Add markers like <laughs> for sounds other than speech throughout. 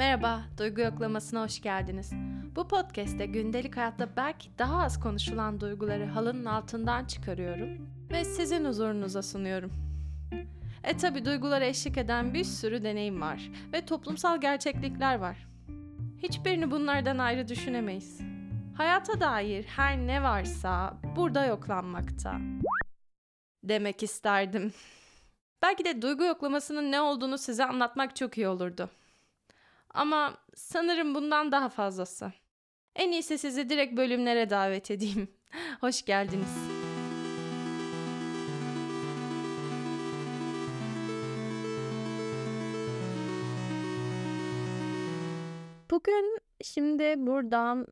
Merhaba, Duygu Yoklaması'na hoş geldiniz. Bu podcast'te gündelik hayatta belki daha az konuşulan duyguları halının altından çıkarıyorum ve sizin huzurunuza sunuyorum. E tabi duygulara eşlik eden bir sürü deneyim var ve toplumsal gerçeklikler var. Hiçbirini bunlardan ayrı düşünemeyiz. Hayata dair her ne varsa burada yoklanmakta. Demek isterdim. Belki de duygu yoklamasının ne olduğunu size anlatmak çok iyi olurdu. Ama sanırım bundan daha fazlası. En iyisi sizi direkt bölümlere davet edeyim. <laughs> Hoş geldiniz. Bugün şimdi buradan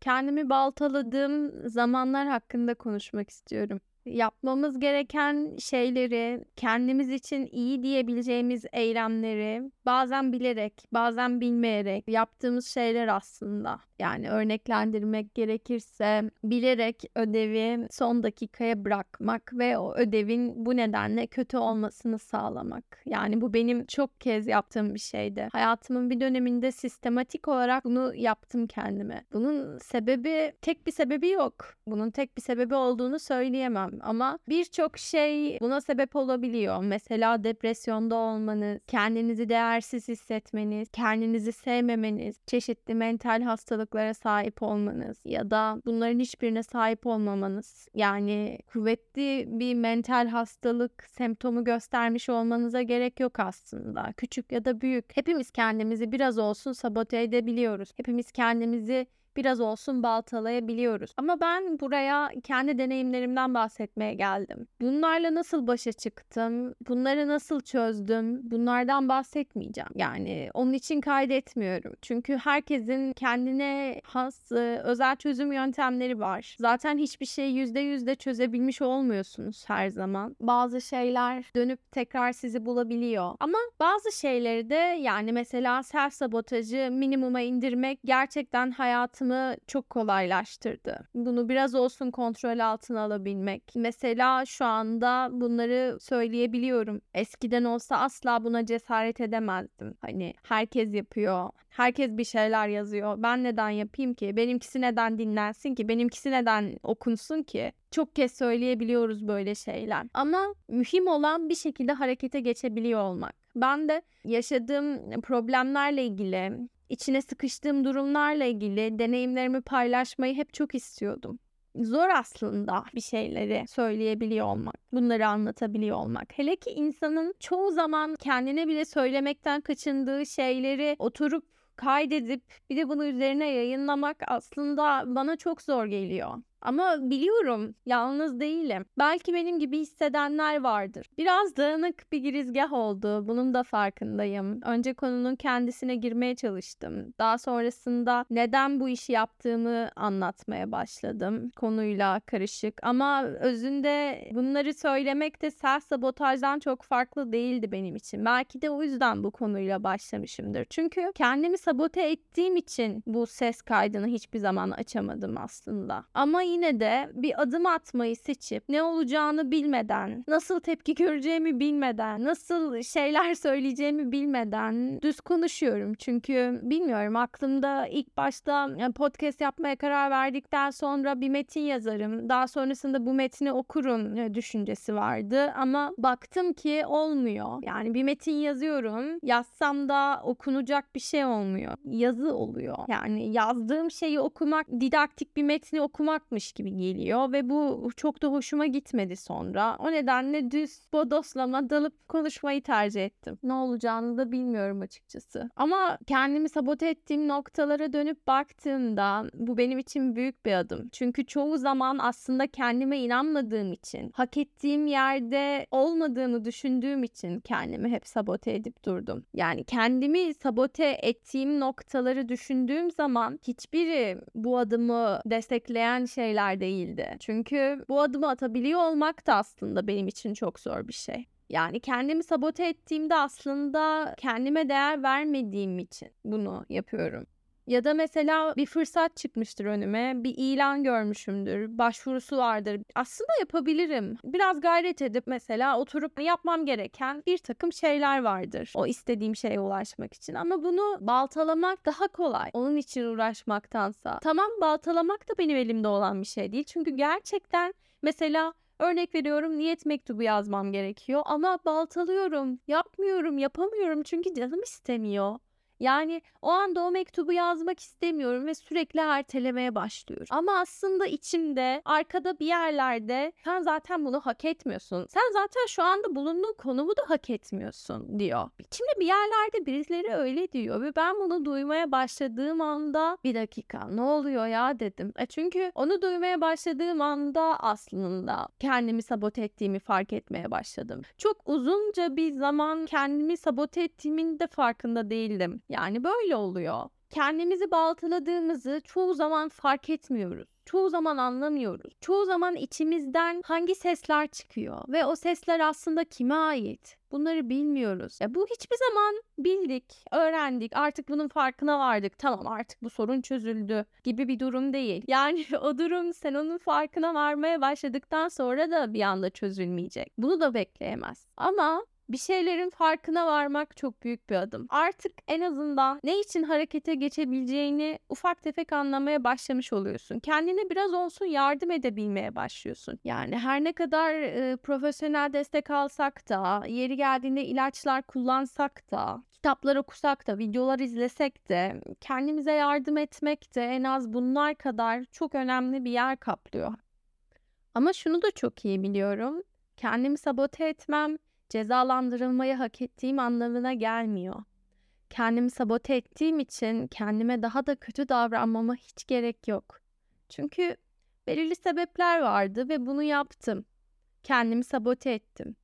kendimi baltaladığım zamanlar hakkında konuşmak istiyorum yapmamız gereken şeyleri, kendimiz için iyi diyebileceğimiz eylemleri bazen bilerek, bazen bilmeyerek yaptığımız şeyler aslında. Yani örneklendirmek gerekirse bilerek ödevi son dakikaya bırakmak ve o ödevin bu nedenle kötü olmasını sağlamak. Yani bu benim çok kez yaptığım bir şeydi. Hayatımın bir döneminde sistematik olarak bunu yaptım kendime. Bunun sebebi tek bir sebebi yok. Bunun tek bir sebebi olduğunu söyleyemem ama birçok şey buna sebep olabiliyor. Mesela depresyonda olmanız, kendinizi değersiz hissetmeniz, kendinizi sevmemeniz, çeşitli mental hastalıklara sahip olmanız ya da bunların hiçbirine sahip olmamanız. Yani kuvvetli bir mental hastalık semptomu göstermiş olmanıza gerek yok aslında. Küçük ya da büyük. Hepimiz kendimizi biraz olsun sabote edebiliyoruz. Hepimiz kendimizi biraz olsun baltalayabiliyoruz. Ama ben buraya kendi deneyimlerimden bahsetmeye geldim. Bunlarla nasıl başa çıktım? Bunları nasıl çözdüm? Bunlardan bahsetmeyeceğim. Yani onun için kaydetmiyorum. Çünkü herkesin kendine has özel çözüm yöntemleri var. Zaten hiçbir şeyi yüzde yüzde çözebilmiş olmuyorsunuz her zaman. Bazı şeyler dönüp tekrar sizi bulabiliyor. Ama bazı şeyleri de yani mesela self sabotajı minimuma indirmek gerçekten hayatımı hayatımı çok kolaylaştırdı. Bunu biraz olsun kontrol altına alabilmek. Mesela şu anda bunları söyleyebiliyorum. Eskiden olsa asla buna cesaret edemezdim. Hani herkes yapıyor. Herkes bir şeyler yazıyor. Ben neden yapayım ki? Benimkisi neden dinlensin ki? Benimkisi neden okunsun ki? Çok kez söyleyebiliyoruz böyle şeyler. Ama mühim olan bir şekilde harekete geçebiliyor olmak. Ben de yaşadığım problemlerle ilgili içine sıkıştığım durumlarla ilgili deneyimlerimi paylaşmayı hep çok istiyordum. Zor aslında bir şeyleri söyleyebiliyor olmak, bunları anlatabiliyor olmak. Hele ki insanın çoğu zaman kendine bile söylemekten kaçındığı şeyleri oturup kaydedip bir de bunu üzerine yayınlamak aslında bana çok zor geliyor. Ama biliyorum yalnız değilim. Belki benim gibi hissedenler vardır. Biraz dağınık bir girizgah oldu. Bunun da farkındayım. Önce konunun kendisine girmeye çalıştım. Daha sonrasında neden bu işi yaptığımı anlatmaya başladım. Konuyla karışık. Ama özünde bunları söylemek de self sabotajdan çok farklı değildi benim için. Belki de o yüzden bu konuyla başlamışımdır. Çünkü kendimi sabote ettiğim için bu ses kaydını hiçbir zaman açamadım aslında. Ama yine de bir adım atmayı seçip ne olacağını bilmeden, nasıl tepki göreceğimi bilmeden, nasıl şeyler <laughs> söyleyeceğimi bilmeden düz konuşuyorum. Çünkü bilmiyorum aklımda ilk başta podcast yapmaya karar verdikten sonra bir metin yazarım. Daha sonrasında bu metni okurum e, düşüncesi vardı ama baktım ki olmuyor. Yani bir metin yazıyorum. Yazsam da okunacak bir şey olmuyor. Yazı oluyor. Yani yazdığım şeyi okumak didaktik bir metni okumakmış gibi geliyor ve bu çok da hoşuma gitmedi sonra. O nedenle düz bodoslama dalıp konuşmayı tercih ettim. Ne olacağını da bilmiyorum açıkçası. Ama kendimi sabote ettiğim noktalara dönüp baktığımda bu benim için büyük bir adım. Çünkü çoğu zaman aslında kendime inanmadığım için, hak ettiğim yerde olmadığını düşündüğüm için kendimi hep sabote edip durdum. Yani kendimi sabote ettiğim noktaları düşündüğüm zaman hiçbiri bu adımı destekleyen şeyler şeyler değildi. Çünkü bu adımı atabiliyor olmak da aslında benim için çok zor bir şey. Yani kendimi sabote ettiğimde aslında kendime değer vermediğim için bunu yapıyorum. Ya da mesela bir fırsat çıkmıştır önüme, bir ilan görmüşümdür, başvurusu vardır. Aslında yapabilirim. Biraz gayret edip mesela oturup yapmam gereken bir takım şeyler vardır. O istediğim şeye ulaşmak için. Ama bunu baltalamak daha kolay. Onun için uğraşmaktansa. Tamam baltalamak da benim elimde olan bir şey değil. Çünkü gerçekten mesela Örnek veriyorum niyet mektubu yazmam gerekiyor ama baltalıyorum, yapmıyorum, yapamıyorum çünkü canım istemiyor. Yani o anda o mektubu yazmak istemiyorum ve sürekli ertelemeye başlıyorum. Ama aslında içimde, arkada bir yerlerde sen zaten bunu hak etmiyorsun. Sen zaten şu anda bulunduğun konumu da hak etmiyorsun diyor. İçimde bir yerlerde birileri öyle diyor ve ben bunu duymaya başladığım anda bir dakika ne oluyor ya dedim. E çünkü onu duymaya başladığım anda aslında kendimi sabote ettiğimi fark etmeye başladım. Çok uzunca bir zaman kendimi sabote ettiğimin de farkında değildim. Yani böyle oluyor. Kendimizi baltaladığımızı çoğu zaman fark etmiyoruz. Çoğu zaman anlamıyoruz. Çoğu zaman içimizden hangi sesler çıkıyor ve o sesler aslında kime ait? Bunları bilmiyoruz. Ya bu hiçbir zaman bildik, öğrendik, artık bunun farkına vardık. Tamam artık bu sorun çözüldü gibi bir durum değil. Yani <laughs> o durum sen onun farkına varmaya başladıktan sonra da bir anda çözülmeyecek. Bunu da bekleyemez. Ama bir şeylerin farkına varmak çok büyük bir adım. Artık en azından ne için harekete geçebileceğini ufak tefek anlamaya başlamış oluyorsun. Kendine biraz olsun yardım edebilmeye başlıyorsun. Yani her ne kadar e, profesyonel destek alsak da, yeri geldiğinde ilaçlar kullansak da, kitaplar okusak da, videolar izlesek de, kendimize yardım etmek de en az bunlar kadar çok önemli bir yer kaplıyor. Ama şunu da çok iyi biliyorum. Kendimi sabote etmem cezalandırılmayı hak ettiğim anlamına gelmiyor. Kendimi sabote ettiğim için kendime daha da kötü davranmama hiç gerek yok. Çünkü belirli sebepler vardı ve bunu yaptım. Kendimi sabote ettim.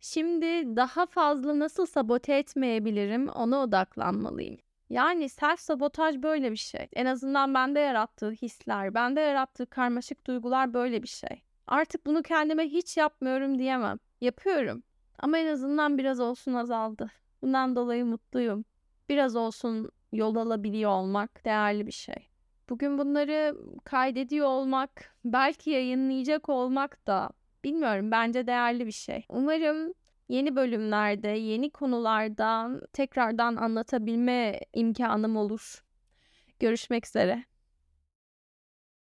Şimdi daha fazla nasıl sabote etmeyebilirim ona odaklanmalıyım. Yani self sabotaj böyle bir şey. En azından bende yarattığı hisler, bende yarattığı karmaşık duygular böyle bir şey. Artık bunu kendime hiç yapmıyorum diyemem. Yapıyorum. Ama en azından biraz olsun azaldı. Bundan dolayı mutluyum. Biraz olsun yol alabiliyor olmak değerli bir şey. Bugün bunları kaydediyor olmak, belki yayınlayacak olmak da bilmiyorum bence değerli bir şey. Umarım yeni bölümlerde, yeni konulardan tekrardan anlatabilme imkanım olur. Görüşmek üzere.